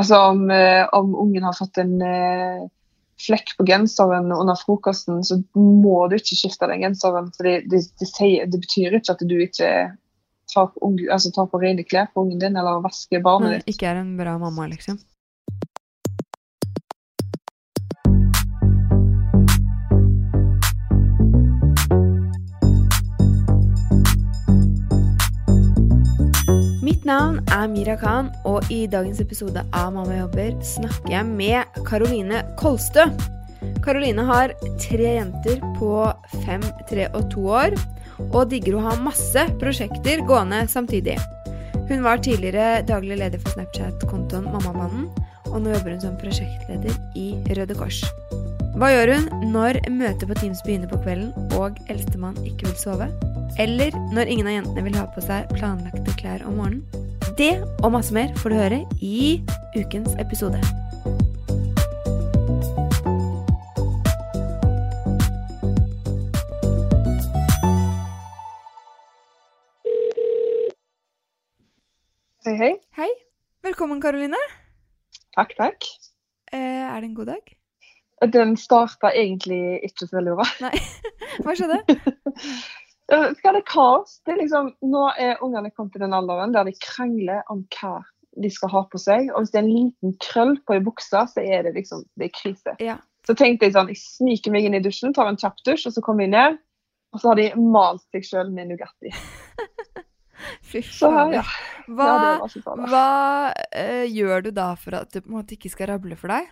Altså om, eh, om ungen har fått en eh, flekk på genseren under frokosten, så må du ikke skifte den genseren. For det, det, det, sier, det betyr ikke at du ikke tar, på unge- altså tar på rene klær på ungen din, eller vasker barnet ditt. ikke er en bra mamma, liksom. Mitt navn er Mira Khan, og i dagens episode av Mamma jobber snakker jeg med Karoline Kolstø. Karoline har tre jenter på fem, tre og to år, og digger å ha masse prosjekter gående samtidig. Hun var tidligere daglig leder for Snapchat-kontoen Mammamannen, og nå jobber hun som prosjektleder i Røde Kors. Hva gjør hun når møtet på Teams begynner på kvelden og eldstemann ikke vil sove? Eller når ingen av jentene vil ha på seg planlagte klær om morgenen? Det og masse mer får du høre i ukens episode. Hei, hei. Hei. Velkommen, Karoline. Takk, takk. Eh, er det en god dag? Den starta egentlig ikke så veldig bra. Nei. Hva skjedde? Skal det kaos? Det er liksom, nå er ungene kommet til den alderen der de krangler om hva de skal ha på seg. Og hvis det er en liten krøll på ei bukse, så er det liksom det er krise. Ja. Så tenkte jeg sånn, jeg sniker meg inn i dusjen, tar en kjapp dusj, og så kommer jeg ned. Og så har de malt seg sjøl med Nugatti. Fy faen. ja. Hva, ja, hva uh, gjør du da for at det på en måte ikke skal rable for deg?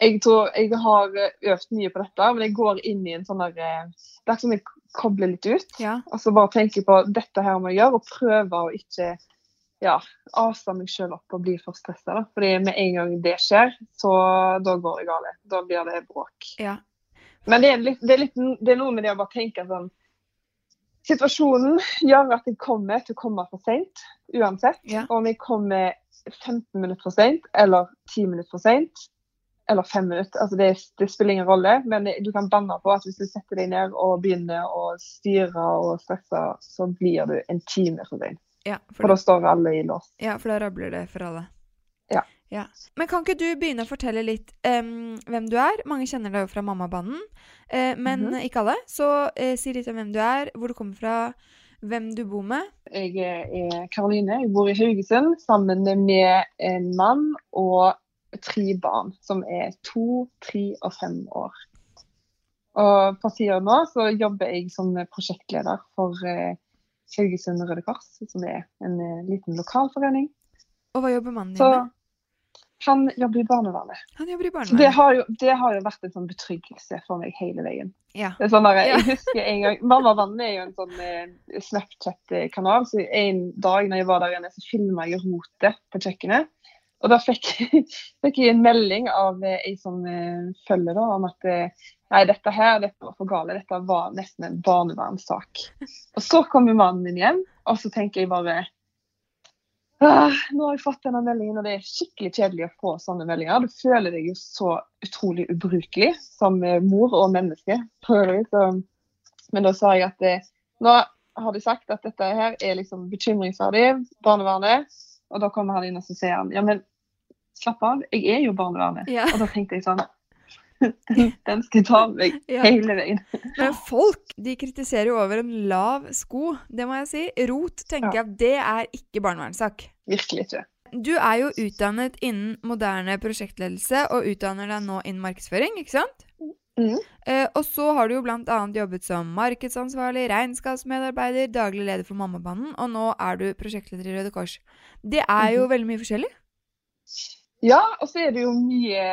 Jeg tror jeg har eh, øvd mye på dette, men jeg går inn i en sånn der Dersom Det er som jeg kobler litt ut. Ja. Og så bare tenker på dette her må jeg gjøre, og prøver å ikke ja, ase meg sjøl opp og bli for stressa. Fordi med en gang det skjer, så da går det galt. Da blir det bråk. Ja. Men det er, litt, det, er litt, det er noe med det å bare tenke sånn Situasjonen gjør at jeg kommer til å komme for seint uansett. Ja. Om jeg kommer 15 minutter for seint eller 10 minutter for seint eller fem minutter. Altså det, det spiller ingen rolle, men du kan banne på at hvis du setter deg ned og begynner å styre og stresse, så blir du en time for deg. Ja, For for, da står alle i lås. ja, for da rabler det for alle. Ja. Men kan ikke du begynne å fortelle litt um, hvem du er? Mange kjenner deg jo fra Mammabanen, uh, men Mhm. ikke alle. Så uh, si litt om hvem du er, hvor du kommer fra, hvem du bor med. Jeg er Karoline, jeg bor i Haugesund sammen med en mann og tre barn, som er to, tre og fem år. Og på tida nå så jobber jeg som prosjektleder for eh, Haugesund Røde Kors, som er en eh, liten lokalforening. Og hva jobber mannen din med? han jobber i barnevernet. Han jobber i barnevernet. det har jo, det har jo vært en sånn betryggelse for meg hele veien. Ja. Det er sånn der. Jeg husker en gang, Mammavannet er jo en sånn eh, Snapchat-kanal. så En dag når jeg var der inne, så filma jeg rotet på kjøkkenet. Og da fikk, fikk jeg en melding av eh, ei som eh, følger da, om at eh, nei, dette her dette var for gale. Dette var nesten en barnevernssak. Og så kommer mannen min hjem, og så tenker jeg bare «Ah, nå har jeg fått denne meldingen, og det er skikkelig kjedelig å få sånne meldinger. Du føler deg jo så utrolig ubrukelig som eh, mor og menneske. Men da sa jeg at eh, nå har de sagt at dette her er liksom bekymringsverdig, barnevernet. Og da kommer han inn og så sier han ja, men slapp av, jeg er jo barnevernet. Ja. Og da tenkte jeg sånn Den skal ta meg Ja. hele veien. Men folk de kritiserer jo over en lav sko, det må jeg si. Rot tenker Ja. jeg det er ikke barnevernssak. Virkelig ikke. Du er jo utdannet innen moderne prosjektledelse og utdanner deg nå innen markedsføring, ikke sant? Mhm. Eh, og så har du jo annet jobbet som markedsansvarlig, regnskapsmedarbeider, daglig leder for Mammabanen, og nå er du prosjektleder i Røde Kors. Det er jo veldig mye forskjellig. Ja, og så er det jo mye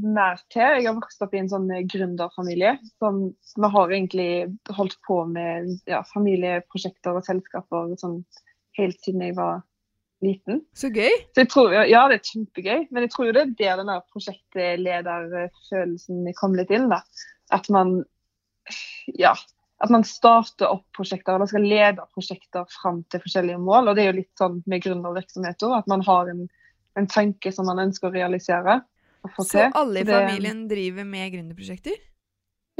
mer til. Jeg har vokst opp i en sånn eh, gründerfamilie. Som vi har egentlig holdt på med ja, familieprosjekter og selskaper sånn, helt siden jeg var liten. Så gøy. Så jeg tror, ja, det er kjempegøy, men jeg tror det er der den der prosjektlederfølelsen kom litt inn. da. At man ja, at man starter opp prosjekter, eller skal lede prosjekter fram til forskjellige mål. Og det er jo litt sånn med gründervirksomhet òg, at man har en, en tanke som man ønsker å realisere. Så til. alle i det- familien driver med gründerprosjekter?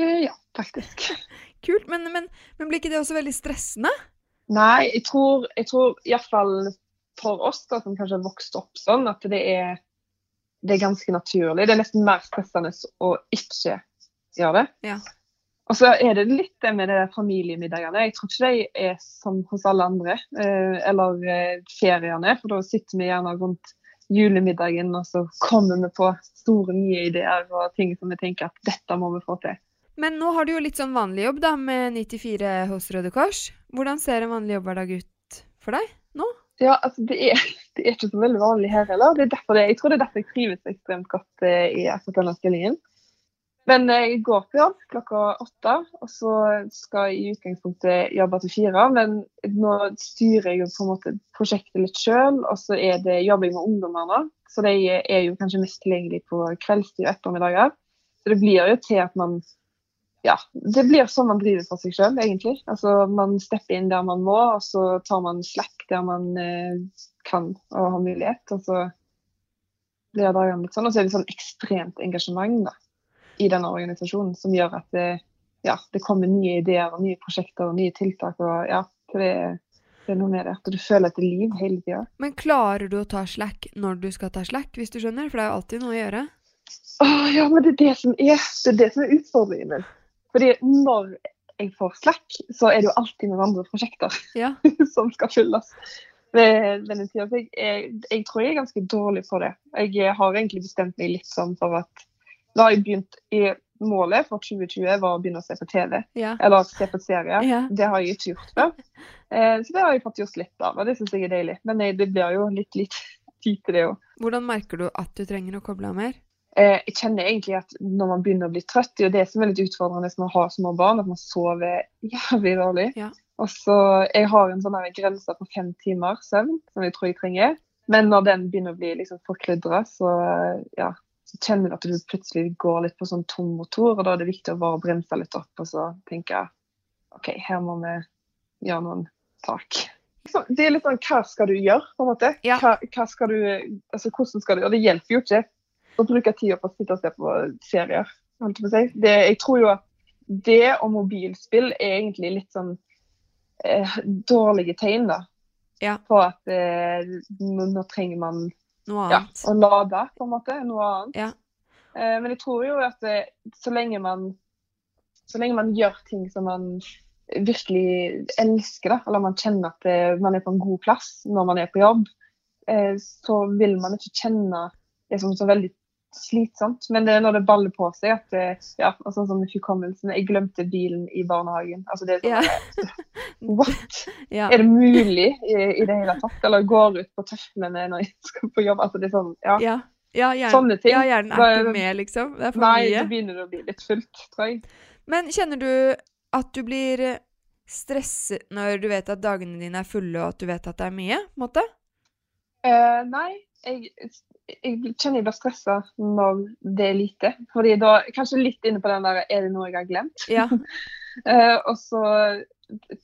Ja, faktisk. Kult, men, men, men blir ikke det også veldig stressende? Nei, jeg tror, jeg tror iallfall for oss da, som kanskje har vokst opp sånn, at det er det er ganske naturlig. Det er nesten mer stressende å ikke gjøre det. Ja. Og så er det litt det med de familiemiddagene. Jeg tror ikke de er som hos alle andre. Eh, eller eh, feriene, for da sitter vi gjerne rundt julemiddagen og så kommer vi på store nye ideer og ting som vi tenker at dette må vi få til. Men nå har du jo litt sånn vanlig jobb da, med 94 hos Røde Kors. Hvordan ser en vanlig jobbhverdag ut for deg nå? Ja, altså det er, det er ikke så veldig vanlig her heller. Det er derfor det, jeg tror det er derfor jeg trives ekstremt godt eh, i akkurat denne stillingen. Men eh, jeg går på jobb klokka åtte, og så skal jeg i utgangspunktet jobbe til fire. Men nå styrer jeg jo på en måte prosjektet litt sjøl, og så er det, jobbing med ungdommene. Så de er jo kanskje mest tilgjengelig på kveldstid og ettermiddager. Så det blir jo til at man ja, det blir sånn man driver for seg sjøl, egentlig. Altså, man stepper inn der man må, og så tar man slack der man eh, kan og har mulighet. Og så blir dagene litt sånn. Og så er det sånn ekstremt engasjement da, i denne organisasjonen som gjør at det, ja, det kommer nye ideer og nye prosjekter og nye tiltak. og ja, det, det er noe med det. At du føler et liv hele tida. Men klarer du å ta slack når du skal ta slack, hvis du skjønner? For det er jo alltid noe å gjøre. Åh, ja, men det er det som er, det er, det som er utfordringen min. Fordi når jeg får slack, så er det jo alltid noen andre prosjekter Ja. som skal fylles. Ved, denne tida. Jeg, jeg, jeg tror jeg er ganske dårlig på det. Jeg har egentlig bestemt meg litt sånn for at da har jeg begynt i Målet for 2020 var å begynne å se på TV, Ja. eller se på serier. Ja. Det har jeg ikke gjort før. Eh, så det har jeg fått gjort litt av, og det syns jeg er deilig. Men jeg, det blir jo litt litt tid til det òg. Hvordan merker du at du trenger å koble av mer? Eh, jeg kjenner egentlig at når man begynner å bli trøtt, det er jo det som er litt utfordrende når man har små barn, at man sover jævlig dårlig. Ja. Og så, Jeg har en sånn grense på fem timer søvn, som jeg tror jeg trenger. Men når den begynner å bli liksom forkrydra, så, ja, så kjenner du at du plutselig går litt på sånn tom motor. og Da er det viktig å bare bremse litt opp og så tenke OK, her må vi gjøre noen tak. Det er litt sånn hva skal du gjøre, på en måte? Ja. Hva, hva skal du, altså Hvordan skal du gjøre? Det hjelper jo ikke å bruke tida på å sitte og se på serier. holdt på si. Det, jeg tror jo at det og mobilspill er egentlig litt sånn eh, dårlige tegn da, Ja. på at eh, nå, nå trenger man Noe ja, å lade, på en måte. Noe annet. Ja. Eh, men jeg tror jo at det, så lenge man så lenge man gjør ting som man virkelig elsker, da, eller man kjenner at det, man er på en god plass når man er på jobb, eh, så vil man ikke kjenne det som så veldig slitsomt. Men det er når det baller på seg at det, ja, og sånn som hukommelsen Jeg glemte bilen i barnehagen. Altså det er sånn yeah. What? Yeah. Er det mulig i, i det hele tatt? Eller går ut på tøflene når jeg skal på jobb? Altså det er sånn, ja. Yeah. Ja, hjernen, Sånne ting. ja, hjernen er ikke med, liksom. Det er for Nei, mye. så begynner det å bli litt fullt, tror jeg. Men kjenner du at du blir stresset når du vet at dagene dine er fulle, og at du vet at det er mye? på en måte? Uh, nei, jeg, jeg kjenner jeg blir stressa når det er lite. Fordi da Kanskje litt inne på den der Er det noe jeg har glemt? Ja. uh, og så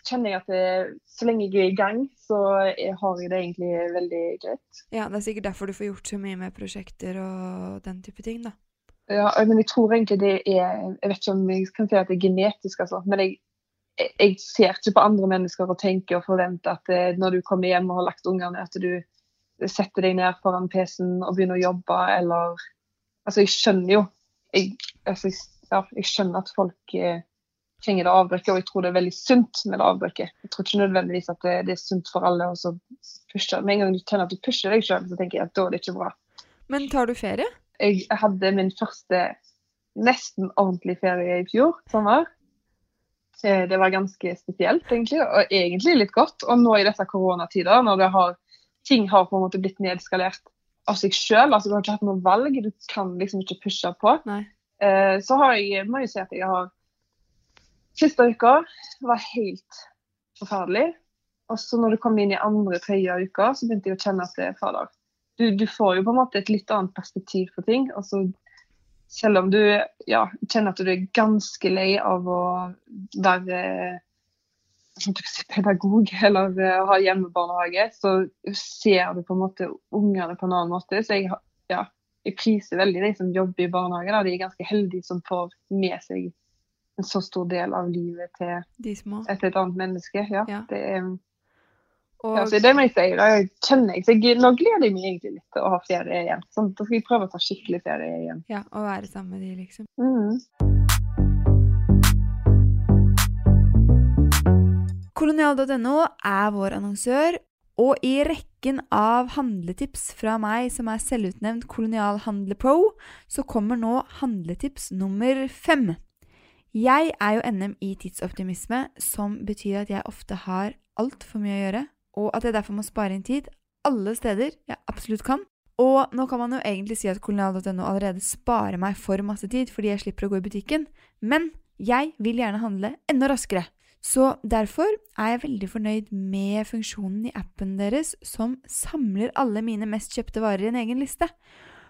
kjenner jeg at det, så lenge jeg er i gang, så jeg har jeg det egentlig veldig greit. ja. Det er sikkert derfor du får gjort så mye med prosjekter og den type ting, da. Ja, men jeg tror egentlig det er Jeg vet ikke om jeg kan si at det er genetisk, altså. Men jeg, jeg, ser ikke på andre mennesker og tenker og forventer at eh, når du kommer hjem og har lagt ungene, at du setter deg ned foran PC-en og begynne å jobbe, eller Altså, jeg skjønner jo Jeg, altså, ja, jeg skjønner at folk eh, trenger det avbrekket, og jeg tror det er veldig sunt med det avbrekket. Jeg tror ikke nødvendigvis at det, det er sunt for alle å så pushe. Med en gang du kjenner at du pusher deg sjøl, så tenker jeg at da er det ikke bra Men tar du ferie? jeg hadde min første nesten ordentlig ferie i fjor sommer. Eh, Det var ganske spesielt, egentlig, og egentlig litt godt. Og nå i disse koronatider, når det har, ting har på en måte blitt nedskalert av seg sjøl, altså du har ikke hatt noe valg, du kan liksom ikke pushe på, eh, så har jeg, må jeg si at jeg har Siste uka var helt forferdelig. Og så når du kom inn i andre, tredje uka, så begynte jeg å kjenne at det er fader. Du, du får jo på en måte et litt annet perspektiv på ting. Altså, selv om du ja, kjenner at du er ganske lei av å være ikke pedagog eller har ha hjemmebarnehage, så ser du på en måte ungene på en annen måte. Så jeg, ja, jeg priser veldig de som jobber i barnehage. Da. De er ganske heldige som får med seg en så stor del av livet til et, et annet menneske. Ja, Ja. Det er, Og Ja, så det må jeg si. Da kjenner jeg, så jeg, nå gleder jeg meg egentlig litt til å ha ferie igjen. Sånn, da skal jeg prøve å ta skikkelig ferie igjen. ja, Og være sammen med de, liksom. Mm. Kolonial.no er vår annonsør, og i rekken av handletips fra meg, som er selvutnevnt kolonial handlepro, så kommer nå handletips nummer fem. Jeg er jo NM i tidsoptimisme, som betyr at jeg ofte har altfor mye å gjøre, og at jeg derfor må spare inn tid alle steder jeg absolutt kan. Og nå kan man jo egentlig si at kolonial.no allerede sparer meg for masse tid fordi jeg slipper å gå i butikken, men jeg vil gjerne handle enda raskere. Så derfor er jeg veldig fornøyd med funksjonen i appen deres som samler alle mine mest kjøpte varer i en egen liste.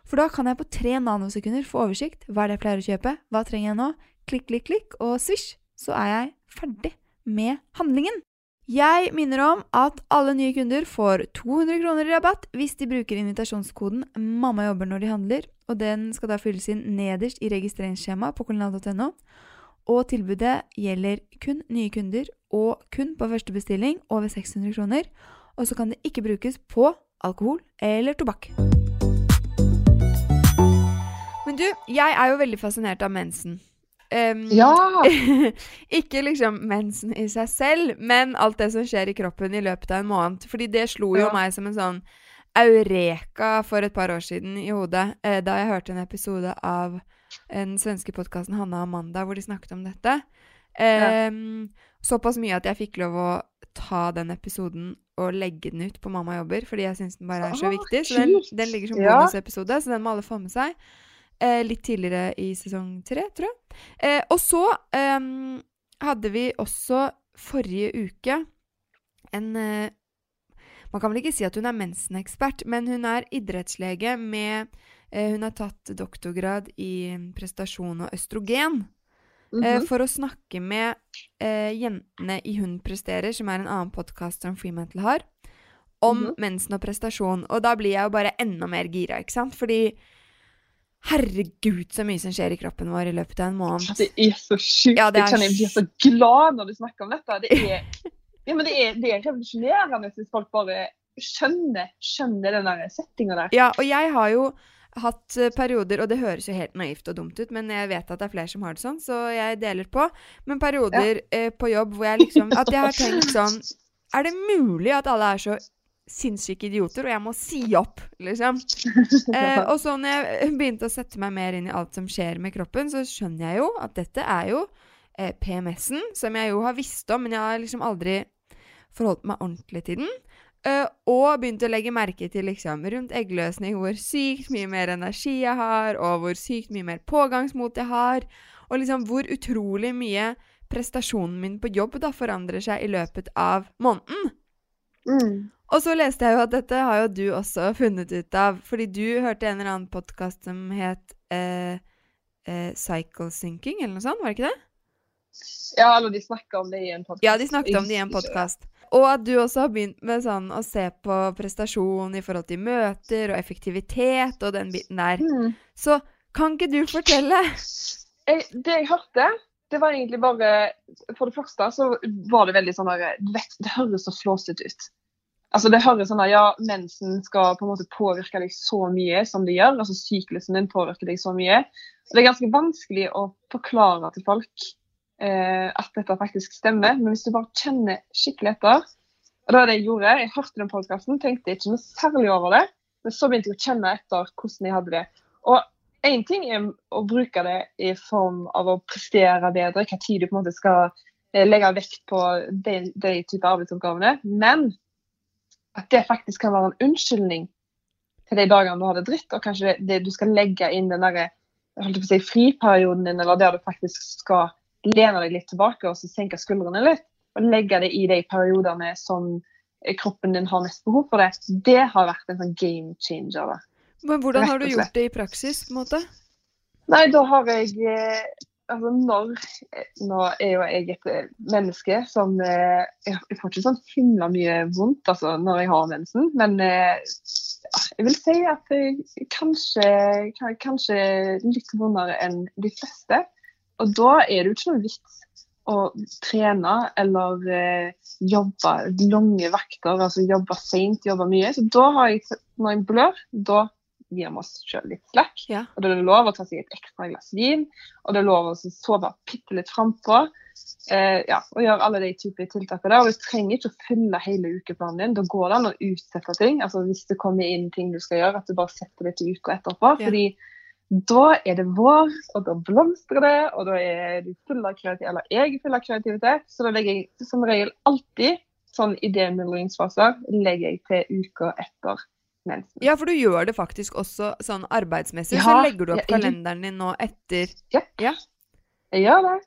For da kan jeg på tre nanosekunder få oversikt. Hva er det jeg pleier å kjøpe? Hva trenger jeg nå? Klikk, klikk, klikk, og svisj, så er jeg ferdig med handlingen. Jeg minner om at alle nye kunder får 200 kroner i rabatt hvis de bruker invitasjonskoden 'mamma jobber' når de handler, og den skal da fylles inn nederst i registreringsskjemaet på kolonial.no. Og tilbudet gjelder kun nye kunder og kun på første bestilling over 600 kroner. Og så kan det ikke brukes på alkohol eller tobakk. Men du, jeg er jo veldig fascinert av mensen. Um, Ja! ikke liksom mensen i seg selv, men alt det som skjer i kroppen i løpet av en måned. Fordi det slo jo Ja. meg som en sånn eureka for et par år siden i hodet, eh, da jeg hørte en episode av den svenske podkasten Hanna og Amanda hvor de snakket om dette. Em, Såpass mye at jeg fikk lov å ta den episoden og legge den ut på Mamma jobber, fordi jeg syns den bare er så viktig. Så den, den ligger som Ja. bonusepisode, så den må alle få med seg. Uh, litt tidligere i sesong tre, tror jeg. Uh, og så um, hadde vi også forrige uke en uh, Man kan vel ikke si at hun er mensenekspert, men hun er idrettslege med Hun har tatt doktorgrad i prestasjon og østrogen. Mm -hmm. for å snakke med eh, jentene i Hun presterer, som er en annen podkast som Freemantle har, om Mhm. mensen og prestasjon. Og da blir jeg jo bare enda mer gira, ikke sant? Fordi herregud, så mye som skjer i kroppen vår i løpet av en måned. Det er så sjukt. Ja, er Jeg kjenner jeg blir så glad når du snakker om dette. Det er, ja, men det er, det er revolusjonerende hvis folk bare skjønner, skjønner den der settinga der. Ja, og jeg har jo hatt eh, perioder, og det høres jo helt naivt og dumt ut, men jeg vet at det er flere som har det sånn, så jeg deler på. Men perioder eh, på jobb hvor jeg liksom At jeg har tenkt sånn Er det mulig at alle er så sinnssyke idioter, og jeg må si opp, liksom? Eh, og så når jeg begynte å sette meg mer inn i alt som skjer med kroppen, så skjønner jeg jo at dette er jo eh, PMS-en, som jeg jo har visst om, men jeg har liksom aldri forholdt meg ordentlig til den. Eh, og begynte å legge merke til liksom rundt eggløsning hvor sykt mye mer energi jeg har, og hvor sykt mye mer pågangsmot jeg har, og liksom hvor utrolig mye prestasjonen min på jobb da forandrer seg i løpet av måneden. Mm. Og så leste jeg jo at dette har jo du også funnet ut av, fordi du hørte en eller annen podkast som het uh, uh, Cycle Syncing, eller noe sånt, var det ikke det? Ja, eller de snakka om det i en podkast. Ja, de snakket om det i en podkast. Og at du også har begynt med sånn å se på prestasjon i forhold til møter og effektivitet og den biten der. Mm. Så kan ikke du fortelle? Jeg, det jeg hørte, det var egentlig bare For det første så var det veldig sånn der Du vet, det høres så flåsete ut. Altså det høres sånn at Ja, mensen skal på en måte påvirke deg så mye som det gjør. altså Syklusen din påvirker deg så mye. Og Det er ganske vanskelig å forklare til folk at dette faktisk stemmer. Men hvis du bare kjenner skikkelig etter Og det var det jeg gjorde. Jeg hørte den podkasten, tenkte ikke noe særlig over det. Men så begynte jeg å kjenne etter hvordan jeg hadde det. Og Én ting er å bruke det i form av å prestere bedre, hva tid du på en måte skal eh, legge vekt på de, de type arbeidsoppgavene, men at det faktisk kan være en unnskyldning til de dagene du har det dritt, og kanskje det, det du skal legge inn den derre si, friperioden din, eller der du faktisk skal lene deg litt tilbake og så senker skuldrene litt, og legger det i de periodene som kroppen din har mest behov for det, det har vært en sånn game changer. da. Men hvordan har du gjort det i praksis, på en måte? Nei, da har jeg eh, Altså, når Nå er jo jeg et eh, menneske som eh, Jeg får ikke sånn himla mye vondt altså, når jeg har mensen, men jeg vil si at jeg kanskje, ka- kanskje litt vondere enn de fleste. Og da er det jo ikke noe vits å trene eller eh, jobbe lange vakter, altså jobbe seint, jobbe mye. Så da har jeg, når jeg blør, da gir vi oss sjøl litt slack. Ja. Og da er det lov å ta seg et ekstra glass vin, og det er lov å sove bitte litt frampå. Eh, ja, og gjøre alle de typer tiltakene der. Og du trenger ikke å fylle hele ukeplanen din. Da går det an å utsette ting. Altså Hvis det kommer inn ting du skal gjøre, at du bare setter det til uka etterpå. Ja. fordi da er det vår, og da blomstrer det, og da er du full av kreativitet, eller jeg er full av kreativitet. Så da legger jeg som regel alltid sånn idémyldringsfaser legger jeg til uka etter mensen. Ja, for du gjør det faktisk også sånn arbeidsmessig. Ja, så legger du opp jeg- kalenderen din nå etter Ja, Jeg gjør det.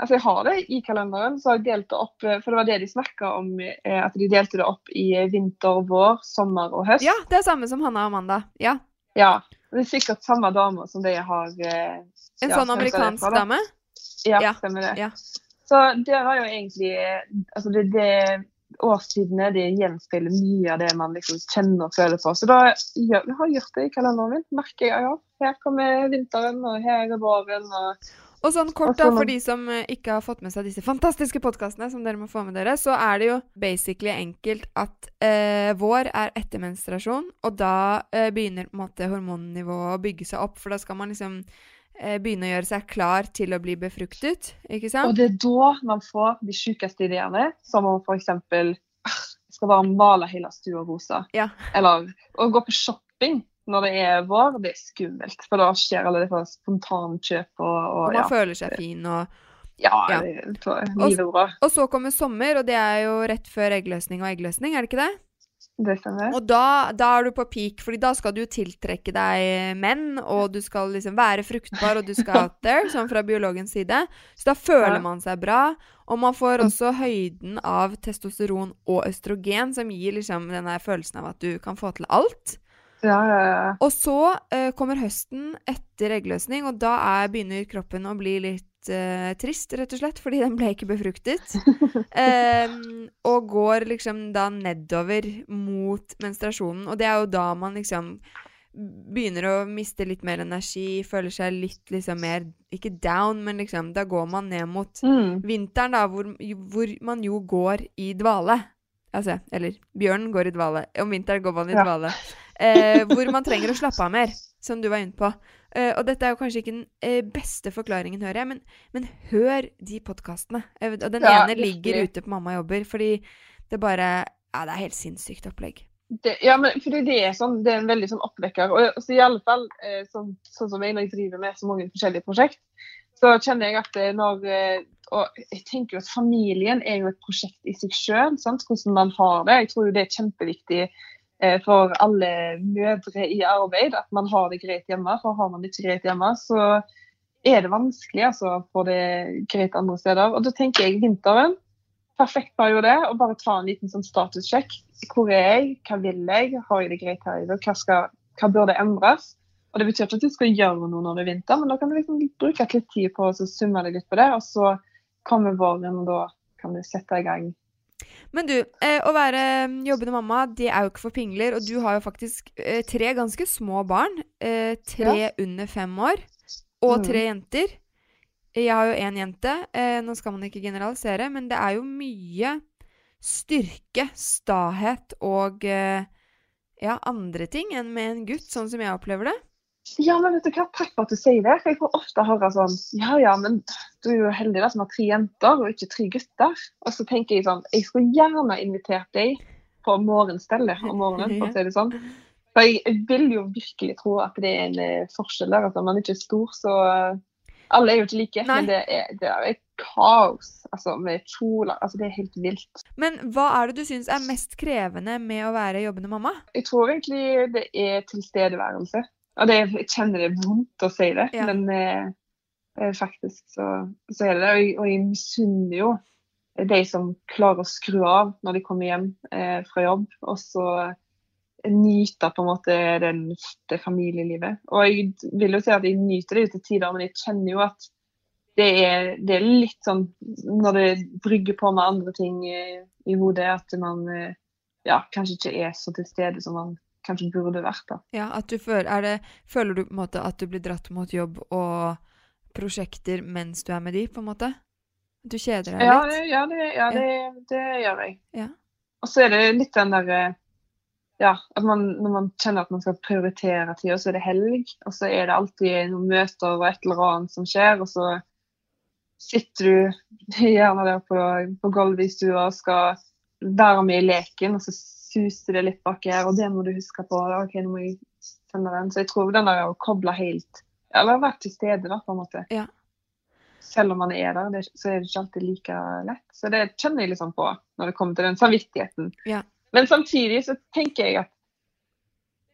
Altså, jeg har det i kalenderen, så har jeg delt det opp, eh, for det var det de snakka om, eh, at de delte det opp i vinter, vår, sommer og høst. Ja, det er samme som Hanna og Amanda. Ja. Ja, Det er sikkert samme dame som de har eh, En ja, sånn amerikansk fra, da. dame. Ja, Ja, stemmer det. ja. Så der har jo egentlig eh, Altså, det, det årstidene det gjenspeiler mye av det man liksom kjenner og føler på. Så da jeg har gjort det i kalenderen min. Merker jeg ja, her kommer vinteren, og her er våren. og Og sånn kort, da, for de som eh, ikke har fått med seg disse fantastiske podkastene som dere må få med dere, så er det jo basically enkelt at eh, vår er etter menstruasjon, og da eh, begynner på en måte hormonnivået å bygge seg opp, for da skal man liksom eh, begynne å gjøre seg klar til å bli befruktet, ikke Og det er da man får de sjukeste ideene, som om f.eks. skal bare male hele stua rosa. Ja. Eller å gå på shopping når det er vår, det er skummelt. For da skjer alle disse spontankjøp og, og, Og man ja. føler seg fin og Ja, ja. det- for livet er bra. Og så kommer sommer, og det er jo rett før eggløsning og eggløsning, er det ikke det? Det stemmer. Og da, da er du på peak, fordi da skal du tiltrekke deg menn, og du skal liksom være fruktbar, og du skal out there, sånn fra biologens side. Så da føler Ja. man seg bra, og man får også høyden av testosteron og østrogen, som gir liksom den følelsen av at du kan få til alt. Ja, ja, ja. Og så uh, kommer høsten etter eggløsning, og da er, begynner kroppen å bli litt uh, trist, rett og slett, fordi den ble ikke befruktet. um, og går liksom da nedover mot menstruasjonen, og det er jo da man liksom begynner å miste litt mer energi, føler seg litt liksom mer Ikke down, men liksom Da går man ned mot Mm. vinteren, da, hvor, hvor man jo går i dvale. Altså, eller bjørnen går i dvale. Om vinteren går man i Ja. dvale. Eh, hvor man trenger å slappe av mer, som du var inne på. Eh, og dette er jo kanskje ikke den eh, beste forklaringen, hører jeg, men, men hør de podkastene. Og den Ja, ene ligger virkelig. ute på Mamma jobber, fordi det bare Ja, det er helt sinnssykt opplegg. Det, ja, men fordi det er sånn, det er en veldig sånn oppvekker. Og så i alle fall, eh, sånn, sånn som jeg når jeg driver med så mange forskjellige prosjekt, så kjenner jeg at eh, når eh, Og jeg tenker jo at familien er jo et prosjekt i seg sjøl, hvordan man har det. Jeg tror jo det er kjempeviktig eh, for alle mødre i arbeid at man har det greit hjemme. For har man det ikke greit hjemme, så er det vanskelig altså, å få det greit andre steder. Og da tenker jeg vinteren perfekt periode å bare ta en liten sånn statussjekk. Hvor er jeg? Hva vil jeg? Har jeg det greit her i dag, Hva, skal, hva burde endres? Og Det betyr ikke at du skal gjøre noe når det er vinter, men da kan du liksom bruke litt tid på å summe deg litt på det. Og så kommer våren, og da kan du sette i gang. Men du, eh, å være mm, jobbende mamma, det er jo ikke for pingler. Og du har jo faktisk eh, tre ganske små barn. Eh, tre under fem år. Og Mm. tre jenter. Jeg har jo én jente. Eh, nå skal man ikke generalisere, men det er jo mye styrke, stahet og eh, ja, andre ting enn med en gutt, sånn som jeg opplever det. Ja, men vet du hva, takk for at du sier det. For jeg får ofte høre sånn Ja ja, men du er jo heldig da som har tre jenter og ikke tre gutter. Og så tenker jeg sånn Jeg skulle gjerne invitert deg på morgenstellet om morgenen, for å si det sånn. For jeg, vil jo virkelig tro at det er en eh, forskjell der. Altså, man er ikke stor, så eh, Alle er jo ikke like, Nei. men det er, det er et kaos altså, med kjoler. Altså, det er helt vilt. Men hva er det du syns er mest krevende med å være jobbende mamma? Jeg tror egentlig det er tilstedeværelse. Og det, jeg kjenner det er vondt å si det, Ja. men eh, eh, faktisk så, så er det det. Og og jeg misunner jo de som klarer å skru av når de kommer hjem eh, fra jobb, og så nyte på en måte den, det familielivet. Og jeg vil jo si at jeg nyter det til tider, men jeg kjenner jo at det er, det er litt sånn når det brygger på med andre ting i, i hodet, at man eh, ja, kanskje ikke er så til stede som man kanskje burde vært. da. Ja, at du føler, er det, føler du på en måte at du blir dratt mot jobb og prosjekter mens du er med de, på en måte? Du kjeder deg Ja, litt? ja, det, ja det, det gjør jeg. Ja. Og så er det litt den derre ja, at man, når man kjenner at man skal prioritere tida, så er det helg. Og så er det alltid noen møter og et eller annet som skjer, og så sitter du gjerne der på, på gulvet i stua og skal være med i leken, og så suser det litt baki her, og det må du huske på. OK, nå må jeg sende den. Så jeg tror den der å koble helt Eller være til stede, da, på en måte. Ja. Selv om man er der, det, så er det ikke alltid like lett. Så det kjenner jeg liksom på når det kommer til den samvittigheten. Ja. Men samtidig så tenker jeg at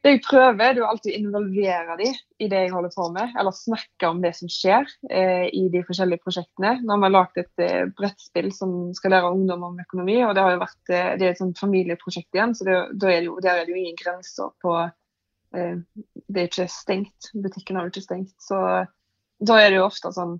det jeg prøver, det er jo alltid å involvere de i det jeg holder på med, eller snakke om det som skjer eh, i de forskjellige prosjektene. Nå har vi lagd et eh, brettspill som skal lære ungdom om økonomi, og det vært eh, det er et sånt familieprosjekt igjen, så det, er jo, der er det jo ingen grenser på eh, Det er ikke stengt. Butikken har jo ikke stengt. Så da er det jo ofte sånn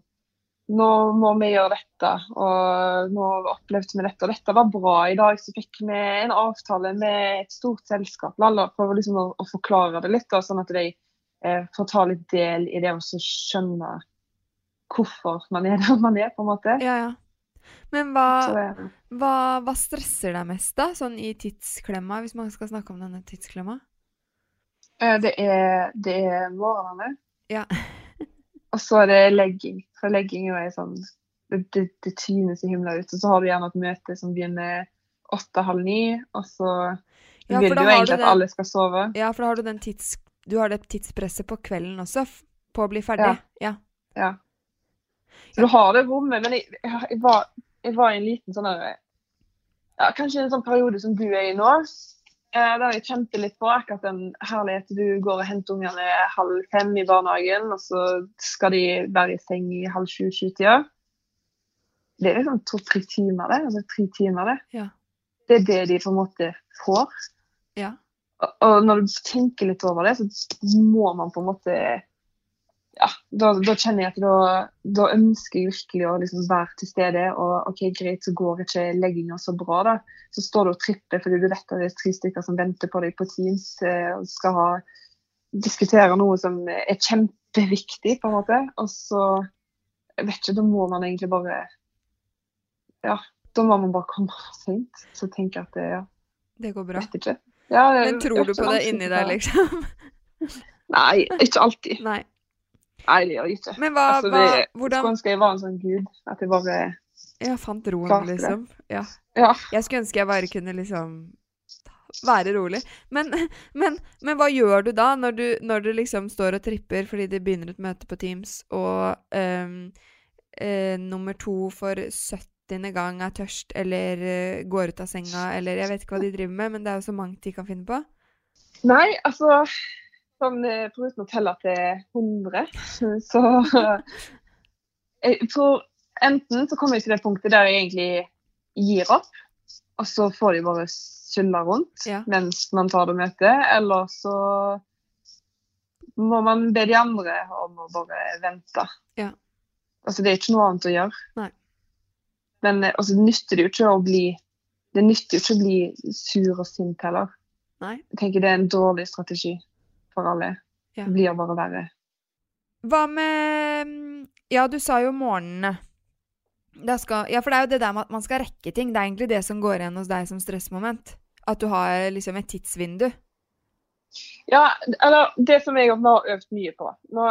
nå må vi gjøre dette, og nå opplevde vi dette, og dette var bra. I dag så fikk vi en avtale med et stort selskap. Alle prøver liksom å, å forklare det litt, da, sånn at de eh, får ta litt del i det å så skjønne hvorfor man er der man er, på en måte. Ja, ja. Men Så hva, hva, hva stresser deg mest, da? Sånn i tidsklemma, hvis man skal snakke om denne tidsklemma? eh, det er, det er morgenene. Ja. og så er det legging. For legging er sånn Det, det, tynes i himla ut. Og så har du gjerne et møte som begynner åtte-halv ni, og så Ja, vil du jo egentlig du at alle skal sove. Ja, for da har du den tids... Du har det tidspresset på kvelden også, på å bli ferdig. Ja. Ja. Så du har det rommet, men jeg, jeg, var, jeg var i en liten sånn ja, Kanskje en sånn periode som du er i nå, eh, har jeg kjent litt på akkurat den herlighet du går og henter ungene halv fem i barnehagen, og så skal de være i seng i halv sju-sju-tida. Det er liksom to-tre timer, det. Altså tre timer, det. Ja. Det er det de på en måte får. Ja. Og, og når du tenker litt over det, så må man på en måte ja, da, da kjenner jeg at da, da ønsker jeg virkelig å liksom være til stede. Og OK, greit, så går ikke legginga så bra, da. Så står du og tripper fordi du vet at det er tre stykker som venter på deg på Teams eh, og skal ha, diskutere noe som er kjempeviktig, på en måte. Og så jeg vet ikke, da må man egentlig bare Ja, da må man bare komme sent. Så tenker jeg at det, ja, Det går bra. vet ikke. Ja, det- Men tror du på det inni deg, liksom? Nei, ikke alltid. Nei. Nei, det gjør jeg ikke. Men hva, Altså, hva Hvordan Skulle ønske jeg var en sånn gud. At jeg bare Jeg fant roen, Klarte liksom. Ja. Ja. Jeg skulle ønske jeg bare kunne liksom være rolig. Men, men, men hva gjør du da, når du, når du liksom står og tripper fordi det begynner et møte på Teams, og um, uh, nummer to for 70. gang er tørst eller uh, går ut av senga, eller jeg vet ikke hva de driver med, men det er jo så mangt de kan finne på. Nei, altså sånn, eh, Foruten å telle til 100, så Jeg tror enten så kommer jeg til det punktet der jeg egentlig gir opp, og så får de bare skylde rundt Ja. mens man tar det møtet, eller så må man be de andre om å bare vente. Ja. Altså, det er ikke noe annet å gjøre. Nei. Men eh, altså, det nytter det jo ikke å bli det nytter jo ikke å bli sur og sint heller. Nei. Jeg tenker det er en dårlig strategi for alle. Ja. Det blir bare verre. Hva med Ja, du sa jo morgenene. Skal, ja, for det er jo det der med at man skal rekke ting. Det er egentlig det som går igjen hos deg som stressmoment. At du har liksom et tidsvindu. Ja, eller det som jeg har øvd mye på. Nå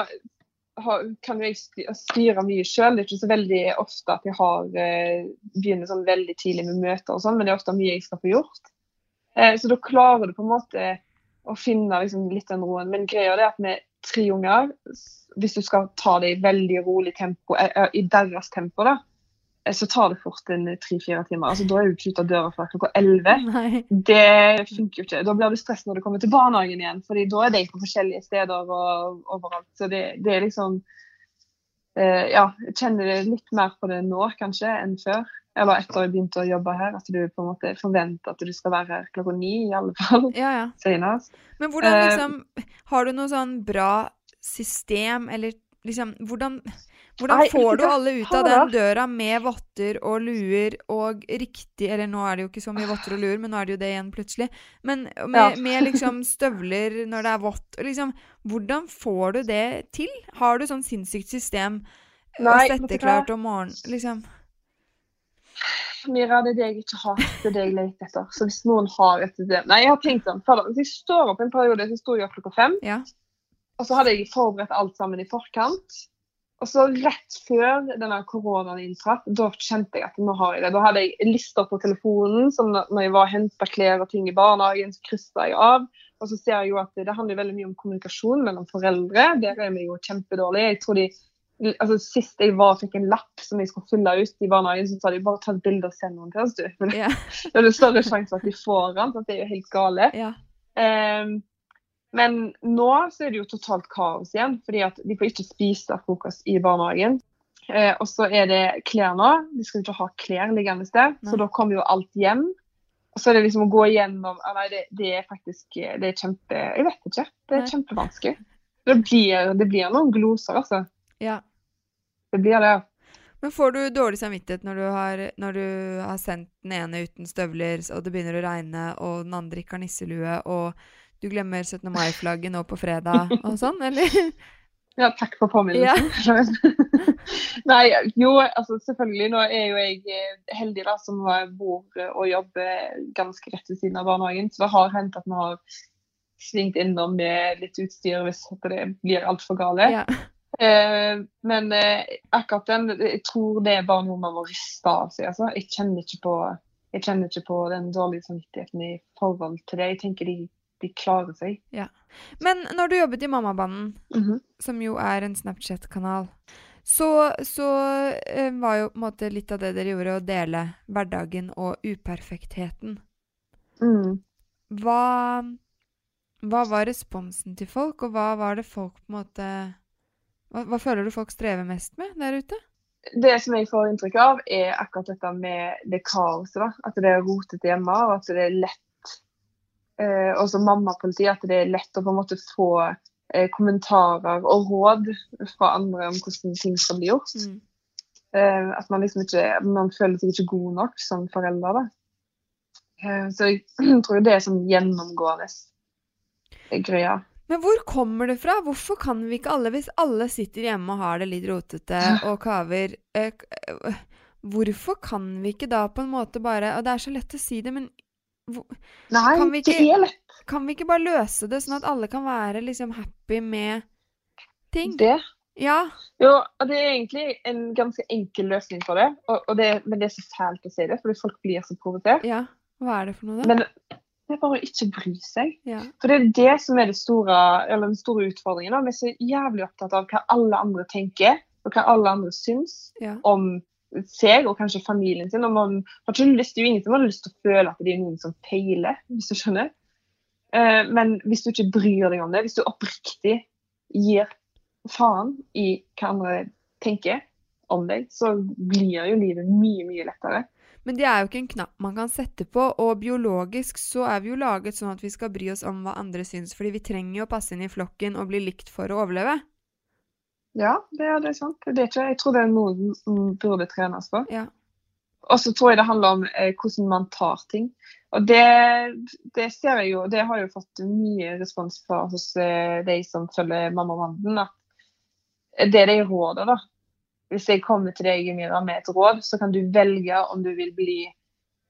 har, kan jeg styre mye sjøl. Det er ikke så veldig ofte at jeg har, eh, begynner sånn veldig tidlig med møter og sånn, men det er ofte mye jeg skal få gjort. Eh, så da klarer du på en måte å finne liksom, litt den roen. Men greia er at med tre unger, hvis du skal ta det i veldig rolig tempo, eh, eh, i deres tempo, da, eh, så tar det fort en tre-fire timer. Altså, da er du ikke ute av døra før klokka elleve. Det funker jo ikke. Da blir du stress når du kommer til barnehagen igjen, fordi da er de på forskjellige steder og overalt. Så det, det er liksom eh, Ja, jeg kjenner litt mer på det nå kanskje enn før. Eller etter jeg begynte å jobbe her, at du på en måte forventer at du skal være her klokka ni i alle fall. Ja, ja. Senest. Men hvordan Eh, liksom Har du noe sånn bra system, eller liksom Hvordan, hvordan får du alle ut av den døra med votter og luer og riktig Eller nå er det jo ikke så mye votter og luer, men nå er det jo det igjen plutselig. Men med, Ja. med liksom støvler når det er vått. og Liksom, hvordan får du det til? Har du sånn sinnssykt system Nei, og sette klart om morgenen? Liksom. Mira, det er det jeg ikke har. Det er det jeg leter etter. Så hvis noen har et system Nei, jeg har tenkt sånn, Hvis jeg står opp en periode, så sto jeg opp klokka fem. Ja. Og så hadde jeg forberedt alt sammen i forkant. Og så rett før denne koronaen inntraff, da kjente jeg at nå har jeg det. Da hadde jeg lister på telefonen, som når jeg var og henta klær og ting i barnehagen, så kryssa jeg av. Og så ser jeg jo at det handler veldig mye om kommunikasjon mellom foreldre. Der er vi jo kjempedårlige. Jeg tror de altså Sist jeg var fikk en lapp som jeg skulle fylle ut i barnehagen, så sa de bare ta et bilde og send den til oss, du. For Ja. da er det større sjanse at de får den. Så det er jo helt gale. ja. Um, men nå så er det jo totalt kaos igjen, fordi at de får ikke spise frokost i barnehagen. Eh, og så er det klær nå. De skal jo ikke ha klær liggende sted, så da kommer jo alt hjem. Og så er det liksom å gå igjennom ah, Nei, det, det er faktisk det er kjempe Jeg vet ikke. Det er kjempevanskelig. Det blir, det blir noen gloser, altså. Ja. Det blir det. Men får du dårlig samvittighet når du, har, når du har sendt den ene uten støvler, og det begynner å regne, og den andre ikke har nisselue, og du glemmer 17. mai-flagget nå på fredag og sånn, eller? Ja, takk for påminnelsen. Nei, jo, altså selvfølgelig. Nå er jo jeg eh, heldig da, som bor og jobber ganske rett ved siden av barnehagen. Så det har hendt at vi har svingt innom med litt utstyr hvis det blir altfor gale. Ja. Eh, men eh, akkurat den, jeg tror det er bare noe man må riste av seg. Altså. Jeg, kjenner ikke på, jeg kjenner ikke på den dårlige samvittigheten i forhold til det. Jeg tenker de, de klarer seg. Men når du jobbet i Mammabanden, -hmm. som jo er en Snapchat-kanal, så, så eh, var jo på en måte litt av det dere gjorde, å dele hverdagen og uperfektheten. Mm. Hva, hva var responsen til folk, og hva var det folk på en måte hva, hva føler du folk strever mest med der ute? Det som jeg får inntrykk av, er akkurat dette med det kaoset. da. At det er rotete hjemme, og at det er lett eh, Og som mammapoliti, at det er lett å på en måte få eh, kommentarer og råd fra andre om hvordan ting skal bli gjort. Mm. Eh, at man liksom ikke Man føler seg ikke god nok som forelder. da. Eh, så jeg tror det er sånn gjennomgående greia. Men hvor kommer det fra? Hvorfor kan vi ikke alle, hvis alle sitter hjemme og har det litt rotete og kaver eh, Hvorfor kan vi ikke da på en måte bare Og det er så lett å si det, men hvor- Nei, Kan vi det ikke- er lett. kan vi ikke bare løse det sånn at alle kan være liksom happy med ting? Det. Ja. Jo, og det er egentlig en ganske enkel løsning for det. Og, og det men det er så fælt å si det, fordi folk blir så provosert. Ja. Hva er det for noe, da? Men det er bare å ikke bry seg. Ja. For det er det som er det store, eller den store utfordringen. da. Vi er så jævlig opptatt av hva alle andre tenker, og hva alle andre syns Ja. om seg og kanskje familien sin. Og man har ikke lyst, det er jo ingen som har lyst til å føle at det er noen som feiler, hvis du skjønner. Eh, men hvis du ikke bryr deg om det, hvis du oppriktig gir faen i hva andre tenker om deg, så blir jo livet mye, mye lettere. Men det er jo ikke en knapp man kan sette på, og biologisk så er vi jo laget sånn at vi skal bry oss om hva andre syns, fordi vi trenger jo å passe inn i flokken og bli likt for å overleve. Ja, det er, det er sant. Det er ikke, jeg tror det er noe som burde trenes på. Ja. Og så tror jeg det handler om eh, hvordan man tar ting. Og det, det ser jeg jo, det har jeg jo fått mye respons fra hos eh, de som følger Mammamanden. At det de råder, da. Hvis jeg kommer til deg Mira, med et råd, så kan du velge om du vil bli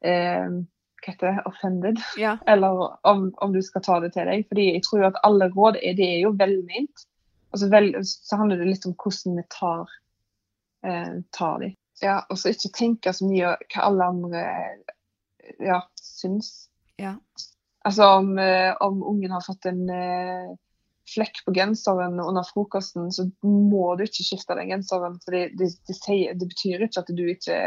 eh, hva heter det, offended, Ja. eller om, om du skal ta det til deg. Fordi jeg tror jo at alle råd er, det er jo velment. Og så, vel, så handler det litt om hvordan vi tar, eh, tar de. Ja, og så ikke tenke så mye hva alle andre ja, syns. Ja. Altså om, eh, om ungen har fått en eh, flekk på genseren under frokosten, så må du ikke skifte den genseren. For det, det, det, sier, det betyr ikke at du ikke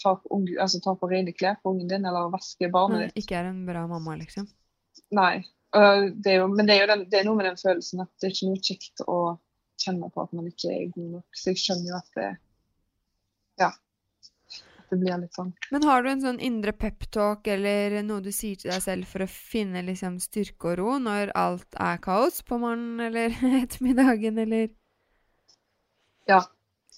tar unge, altså tar på rene klær på ungen din, eller vasker barnet ditt. ikke er en bra mamma, liksom. Nei. Det jo, men det er den, det er noe med den følelsen at det er ikke noe kjekt å kjenne på at man ikke er god nok. Så jeg skjønner jo at det Ja. Det blir litt sånn. Men har du en sånn indre peptalk eller noe du sier til deg selv for å finne liksom styrke og ro når alt er kaos på morgenen eller ettermiddagen eller Ja.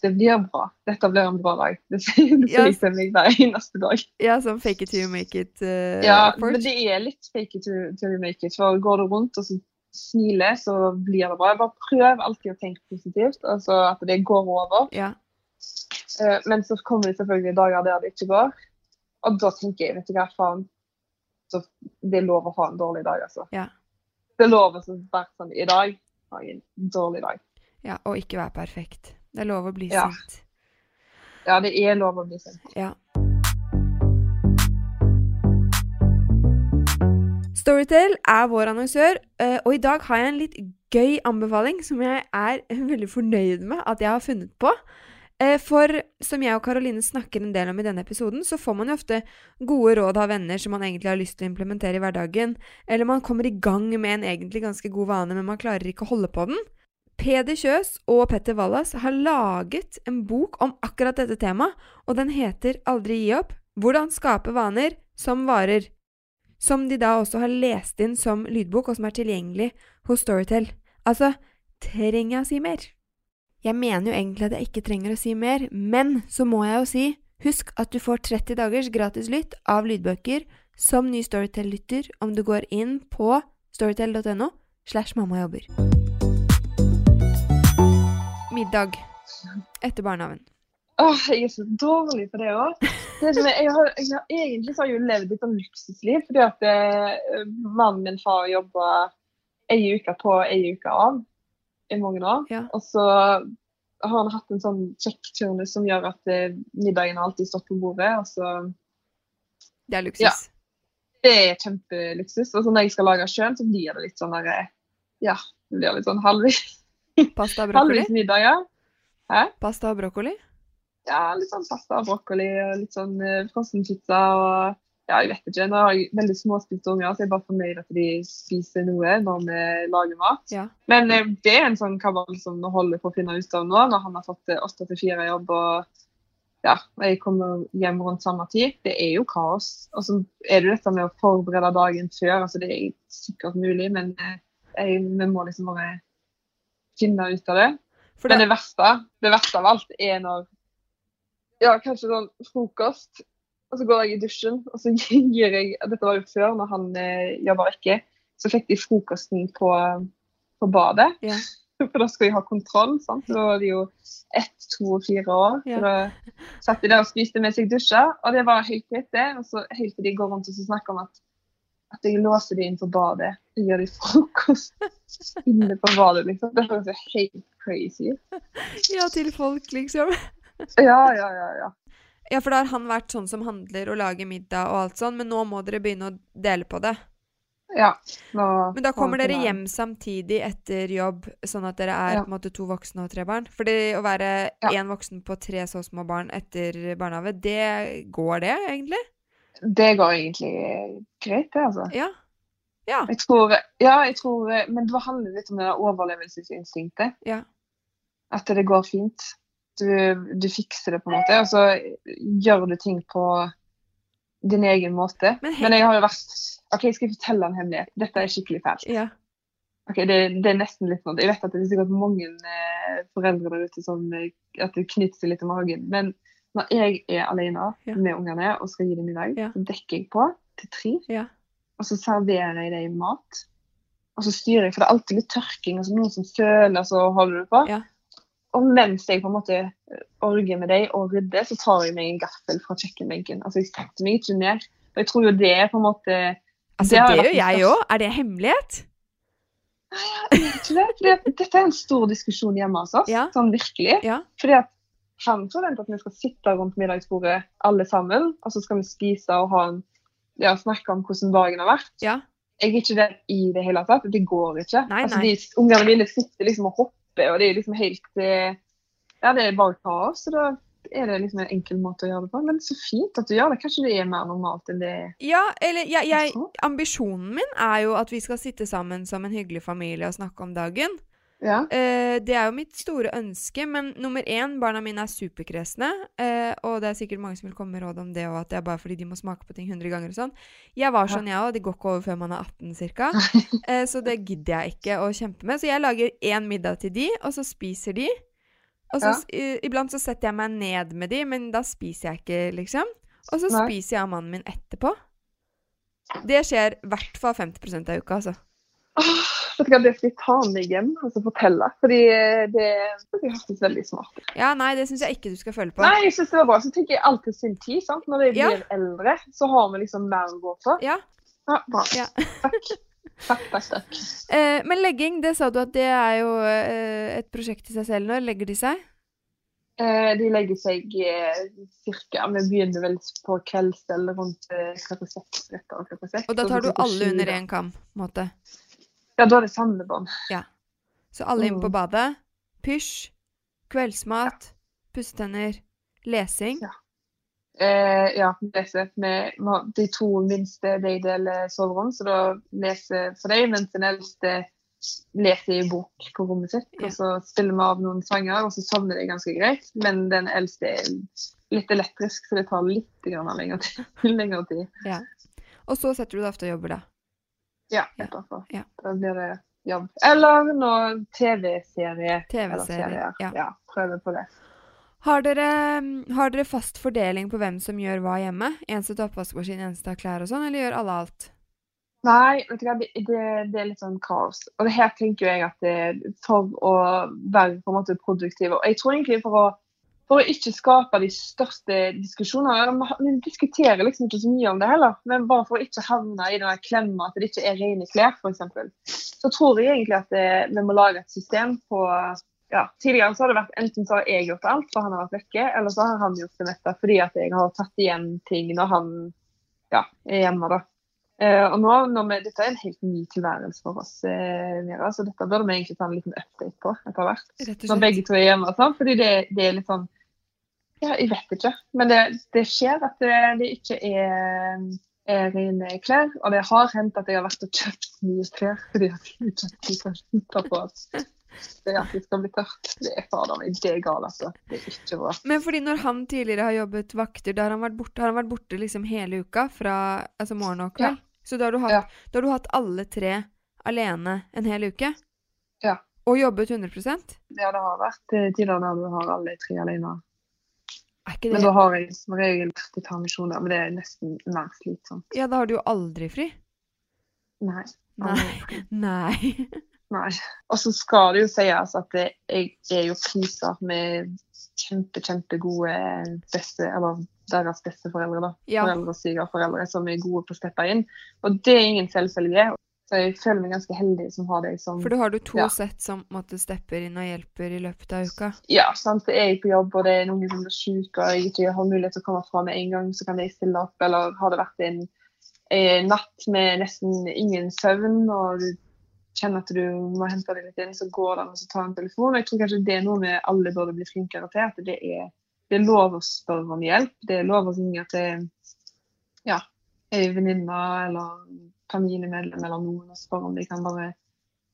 Det blir bra. Dette blir en bra dag. Det sier Ja. jeg til meg hver eneste dag. Ja, sånn fake it till you make it uh, Ja, approach? men det er litt fake it to, you make it. For går du rundt og så smiler, så blir det bra. Bare prøv alltid å tenke positivt. Altså at det går over. Ja. Eh, men så kommer det selvfølgelig dager der det ikke går. Og da tenker jeg, vet du hva, faen. Så det er lov å ha en dårlig dag, altså. Ja. Det er lov å være sånn I dag har jeg en dårlig dag. Ja, og ikke være perfekt. Det er lov å bli Ja. sint. Ja, det er lov å bli sint. Ja. Storytel er vår annonsør, eh, og i dag har jeg en litt gøy anbefaling som jeg er veldig fornøyd med at jeg har funnet på. Eh, For som jeg og Karoline snakker en del om i denne episoden, så får man jo ofte gode råd av venner som man egentlig har lyst til å implementere i hverdagen, eller man kommer i gang med en egentlig ganske god vane, men man klarer ikke å holde på den. Peder Kjøs og Petter Wallas har laget en bok om akkurat dette temaet, og den heter Aldri gi opp hvordan skape vaner som varer. Som de da også har lest inn som lydbok, og som er tilgjengelig hos Storytel. Altså, trenger jeg å si mer? Jeg mener jo egentlig at jeg ikke trenger å si mer, men så må jeg jo si husk at du får 30 dagers gratis lytt av lydbøker som ny Storytel-lytter om du går inn på storytel.no slash mammajobber. Middag etter barnehagen. Åh, jeg er så dårlig på det òg. Jeg, jeg har, egentlig har jeg levd litt sånn luksusliv, fordi at eh, mannen min far jobba ei uke på, ei uke av i mange år. Ja. Og så har han hatt en sånn kjekk turnus som gjør at eh, middagen har alltid stått på bordet. og så Det er luksus. Ja. Det er kjempeluksus. Og så når jeg skal lage sjøl, så blir det litt sånn der eh, Ja, det blir litt sånn halvvis, Pasta og brokkoli. halvvis middager. Pasta og brokkoli. Ja, litt sånn pasta og brokkoli og litt sånn uh, frossenpizza og Ja, jeg vet ikke. Nå har jeg veldig småspiste unger, så jeg er bare fornøyd at de spiser noe når vi lager mat. Ja. Men eh, det er en sånn kabal som vi holder på å finne ut av nå, når han har fått eh, åtte til fire jobb og ja, jeg kommer hjem rundt samme tid. Det er jo kaos. Og så er det dette med å forberede dagen før. altså Det er sikkert mulig, men eh, jeg, vi må liksom bare finne ut av det. For Men det, det verste, det verste av alt er når Ja, kanskje sånn frokost, og så går jeg i dusjen, og så gir jeg Dette var jo før, når han eh, jobba vekke. Så fikk de frokosten på, på badet. Ja. For da skal de ha kontroll. sant? Da var de jo ett, to og fire år. Så da satt de der og spiste med seg dusja, og det var helt greit, det. Og så helt til de går rundt og så snakker om at, at jeg låser de inn på badet. Jeg gir de frokost inne på badet, liksom. Det høres jo helt crazy ut. ja, til folk, liksom. Ja, ja, ja. ja. Ja, for da har han vært sånn som handler og lager middag og alt sånn, men nå må dere begynne å dele på det. ja. Nå, Men da kommer dere hjem samtidig etter jobb, sånn at dere er Ja. på en måte to voksne og tre barn? Fordi å være Ja. voksen på tre så små barn etter barnehage, det går det egentlig? Det går egentlig greit, det, altså. Ja. Ja. Jeg tror, ja, jeg tror Men det handler litt om det overlevelsesinstinktet. Ja. At det går fint. Du, du fikser det på en måte, og så gjør du ting på din egen måte. Men Men, jeg har jo vært OK, jeg skal fortelle en hemmelighet. Dette er skikkelig fælt. Ja. Ok, det, det er nesten litt sånn Jeg vet at det er sikkert mange eh, foreldre der ute som eh, at det knytter seg litt i magen. Men når jeg er alene Ja. med ungene og skal gi dem middag, Ja. så dekker jeg på til tre. Ja. Og så serverer jeg dem mat. Og så styrer jeg, for det er alltid litt tørking, og så noen som føler, så holder du på. Og mens jeg på en måte eh, orger med dem og rydder, så tar jeg meg en gaffel fra kjøkkenbenken. Altså jeg setter meg ikke ned. Og jeg tror jo det er på en måte Altså, Det gjør jeg òg. Er det hemmelighet? Nei, Jeg vet ikke det, dette er en stor diskusjon hjemme hos oss. Ja. Sånn virkelig. Ja. Fordi at han forventer at vi skal sitte rundt middagsbordet alle sammen, og så skal vi spise og ha en, ja, snakke om hvordan dagen har vært. Ja. Jeg er ikke der i det hele tatt. Det går ikke. Nei, altså, nei. De ungene mine sitter liksom og hopper, og det er liksom helt eh, Ja, det er bare kaos. Så da er det liksom en enkel måte å gjøre det på. Men så fint at du gjør det. Kanskje det er mer normalt enn det Ja, eller jeg, jeg, Ambisjonen min er jo at vi skal sitte sammen som en hyggelig familie og snakke om dagen. Ja. Eh, det er jo mitt store ønske, men nummer én, barna mine er superkresne. Eh, og det er sikkert mange som vil komme med råd om det, og at det er bare fordi de må smake på ting 100 ganger og sånn. Jeg var sånn, jeg òg. Det går ikke over før man er 18 ca. Eh, så det gidder jeg ikke å kjempe med. Så jeg lager én middag til de, og så spiser de. Og så Ja. iblant så setter jeg meg ned med de, men da spiser jeg ikke, liksom. Og så Nei. spiser jeg av mannen min etterpå. Det skjer i hvert fall 50 av uka, altså. Åh, vet du hva, det skal jeg ta med hjem og så fortelle. Fordi det, det hørtes veldig smart ut. Ja, nei, det syns jeg ikke du skal føle på. Nei, jeg synes det var bra. Så tenker jeg alltid sin tid. sant? Når vi Ja. blir eldre, så har vi liksom mer å gå på. Ja. Ja, bra. Ja. Takk. Takk, takk, takk. Eh, men legging, det sa du at det er jo eh, et prosjekt i seg selv. Når legger de seg? Eh, de legger seg eh, cirka Vi begynner vel på kveldsstell rundt eh, klokka seks. Og da tar du alle under én kam, på en måte. Ja, da er det samlebånd. Så alle inn på Mm. badet. Pysj, kveldsmat, pussetenner, lesing. Ja. Eh, ja, leser. Med, de to minste de deler soverom, så da leser for dem, mens den eldste leser i bok på rommet sitt. Ja. Og så spiller vi av noen sanger, og så sovner de ganske greit. Men den eldste er litt elektrisk, så det tar litt lengre tid. Ja. Og så setter du deg ofte og jobber, da. Ja, Ja. Ja. Da blir det jobb. Eller noe TV-serie. TV-serie. Ja. ja, prøve på det. Har dere, har dere fast fordeling på hvem som gjør hva hjemme? En som tar oppvaskmaskin, en som tar klær og sånn, eller gjør alle alt? Nei, vet du hva, det, det, det er litt sånn kaos. Og det her tenker jeg at det er for å være på en måte produktiv. Og jeg tror egentlig for å, for å ikke skape de største diskusjonene Vi diskuterer liksom ikke så mye om det heller, men bare for å ikke havne i den klemma at det ikke er rene klær, f.eks. Så tror jeg egentlig at det, vi må lage et system på ja, Tidligere så har det vært enten så har jeg gjort alt, for han har vært vekke, eller så har han gjort det meste fordi at jeg har tatt igjen ting når han ja, er hjemme. da. Uh, og nå, når vi, Dette er en helt ny tilværelse for oss, uh, Mira, så dette burde vi egentlig ta en liten update på etter hvert. Når begge to er hjemme. Sånn, fordi det, det er litt sånn Ja, jeg vet ikke. Men det, det skjer at det, det ikke er, er rene klær. Og det har hendt at jeg har vært og kjøpt nye klær fordi at jeg ikke venta på at det, at det skal bli tørt. Det er fader meg, det er galt, altså. Det er ikke bra. Men fordi når han tidligere har jobbet vakter, da har han vært borte, har han vært borte liksom hele uka fra altså morgen og kveld? Så da har, du hatt, Ja. da har du hatt alle tre alene en hel uke? Ja. Og jobbet 100 Ja, det har vært tidligere tider der du har alle tre alene. Ikke Men da har jeg som regel vært i permisjoner, men det er nesten mer slitsomt. Ja, da har du jo aldri fri. Nei. Nei. Nei. Nei. Og så skal det jo sies at det, jeg er jo prisa med kjempe, kjempegode beste, eller deres besteforeldre, da. Ja. Foreldre og svigerforeldre som er gode på å steppe inn. Og det er ingen selvfølge. Så jeg føler meg ganske heldig som har deg som For da har du to Ja. sett som måtte stepper inn og hjelper i løpet av uka. Ja, sant. Er jeg på jobb og det er noen som blir syk og jeg ikke har mulighet til å komme fra med en gang, så kan jeg stille opp. Eller har det vært en, en natt med nesten ingen søvn, og du kjenner at du må hente deg litt inn, så går det an å ta en telefon. Jeg tror kanskje det er noe vi alle burde bli flinkere til. At det er, det er lov å spørre om hjelp. Det er lov å ringe til ja, ei venninne eller familiemedlem eller noen og spør om de kan bare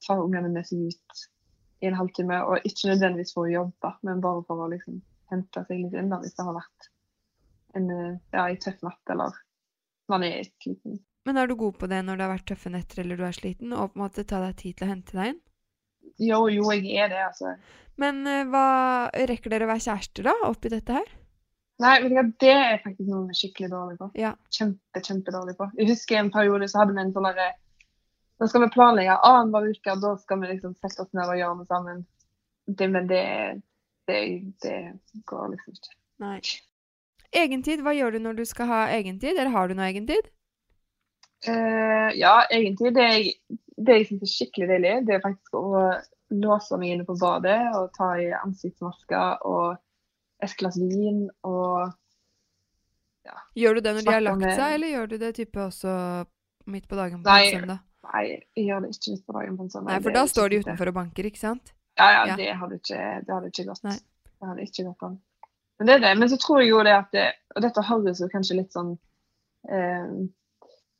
ta ungene med seg ut i en halvtime. Og ikke nødvendigvis for å jobbe, men bare for å liksom hente seg litt inn da, hvis det har vært en, ja, en tøff natt eller man er sliten. Men er du god på det når det har vært tøffe netter eller du er sliten, og på en måte ta deg tid til å hente deg inn? Jo, jo, jeg er det, altså. Men eh, hva Rekker dere å være kjærester, da, oppi dette her? Nei, vet du hva, det er faktisk noe vi er skikkelig dårlig på. Ja. Kjempe, kjempedårlig på. Jeg husker en periode så hadde vi en sånn derre Da skal vi planlegge annenhver uke, da skal vi liksom sette oss ned og gjøre noe sammen. Det, men det, det, det går liksom ikke. Nei. Egentid, hva gjør du når du skal ha egentid? Eller har du noe egentid? Uh, ja, egentlig. Det jeg, det jeg syns er skikkelig deilig, det er faktisk å låse meg inne på badet og ta i ansiktsmasker og et glass vin og ja. Gjør du det når de har lagt seg, eller gjør du det type også midt på dagen på Nei, en søndag? Nei, jeg gjør det ikke midt på dagen på en søndag. Nei, for da står de utenfor og banker, ikke sant? Ja, ja, Ja. det hadde ikke, det hadde ikke gått. Nei. Det hadde ikke gått an. Men det er det. Men så tror jeg jo det at det, Og dette høres jo kanskje litt sånn eh,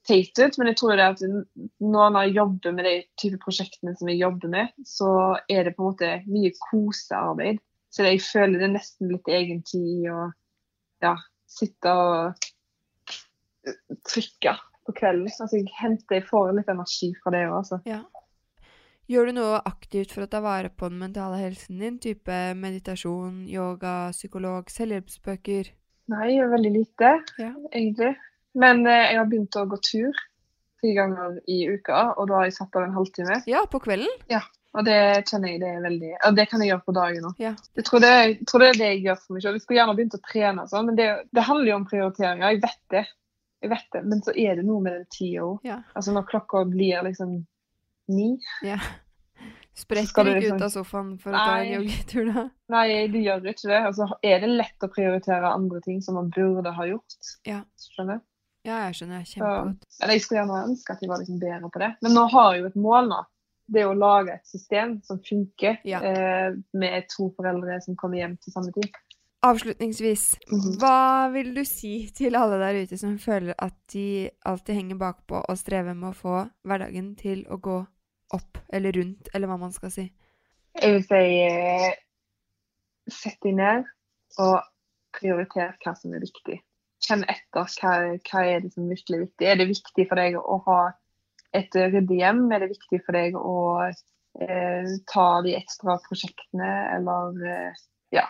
teit ut, men jeg tror jo det at nå når jeg jobber med de type prosjektene som jeg jobber med, så er det på en måte mye kosearbeid. Så jeg føler det er nesten litt egen tid å ja, sitte og trykke på kvelden. Altså jeg henter, jeg får litt energi fra det òg, altså. Ja. Gjør du noe aktivt for å ta vare på den mentale helsen din? Type meditasjon, yoga, psykolog, selvhjelpsbøker? Nei, jeg gjør veldig lite, Ja. egentlig. Men eh, jeg har begynt å gå tur. tre ganger i uka, og da har jeg satt av en halvtime. Ja, på kvelden? Og det kjenner jeg det er veldig Og Det kan jeg gjøre på dagen òg. Ja. Jeg, tror det- jeg tror det er det jeg gjør for meg selv. Jeg skulle gjerne begynt å trene, og sånn, men det, det handler jo om prioriteringer. Jeg vet det. Jeg vet det. Men så er det noe med den tida òg. Ja. Altså når klokka blir liksom ni ja. Spretter ikke liksom- ut av sofaen for å ta en joggetur da? Nei, du gjør ikke det. Og så er det lett å prioritere andre ting som man burde ha gjort. Ja. Skjønner? du? Ja, jeg skjønner kjempegodt. jeg skulle gjerne ønske at jeg var liksom bedre på det. Men nå har jeg jo et mål nå. Det å lage et system som funker Ja. eh, med to foreldre som kommer hjem til samme tid. Avslutningsvis, Mhm. hva vil du si til alle der ute som føler at de alltid henger bakpå og strever med å få hverdagen til å gå opp eller rundt, eller hva man skal si? Jeg vil si eh, sett deg ned og prioriter hva som er viktig. Kjenn etter hva, hva er det som er viktig. Er det viktig for deg å ha et ryddig hjem? Er det viktig for deg å eh, ta de ekstra prosjektene, eller eh, ja,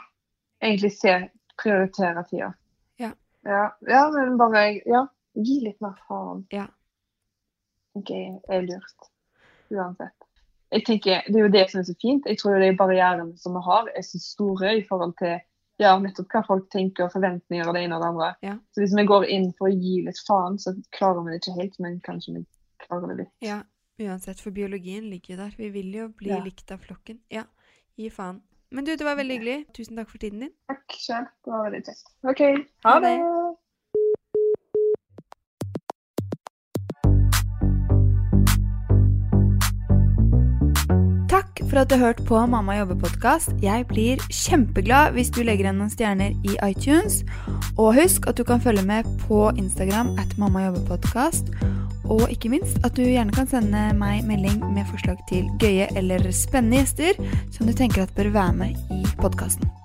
egentlig se, prioritere tida. Ja. ja. Ja, men bare ja, gi litt mer faen. Ja. tenker jeg er lurt. Uansett. Jeg tenker, Det er jo det som er så fint. Jeg tror de barrierene som vi har, er så store i forhold til ja, nettopp hva folk tenker og forventninger og det ene og det andre. Ja. Så hvis vi går inn for å gi litt faen, så klarer vi det ikke helt, men kanskje vi det litt. Ja, uansett, for biologien ligger jo der. Vi vil jo bli Ja. likt av flokken. Ja, gi faen. Men du, det var veldig hyggelig. Tusen takk for tiden din. Takk sjøl. Det var veldig kjekt. OK. Ha Ha det. det. Takk for at du har hørt på Mamma jobber-podkast. Jeg blir kjempeglad hvis du legger igjen noen stjerner i iTunes. Og husk at du kan følge med på Instagram at Mamma jobber-podkast. Og ikke minst at du gjerne kan sende meg melding med forslag til gøye eller spennende gjester som du tenker at bør være med i podkasten.